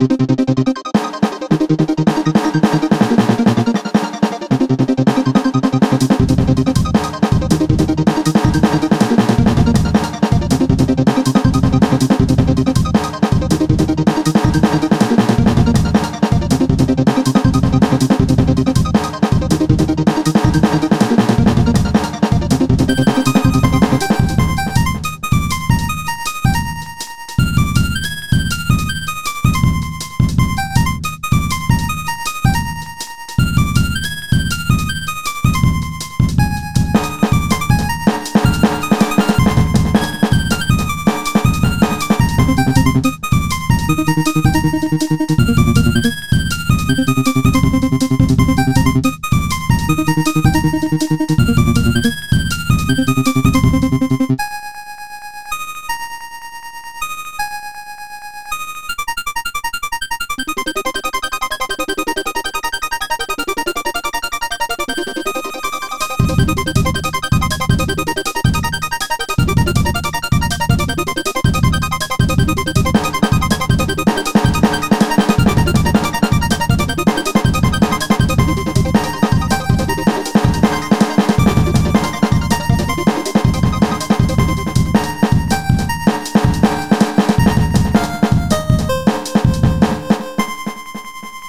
you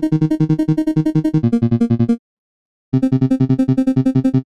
フフフ。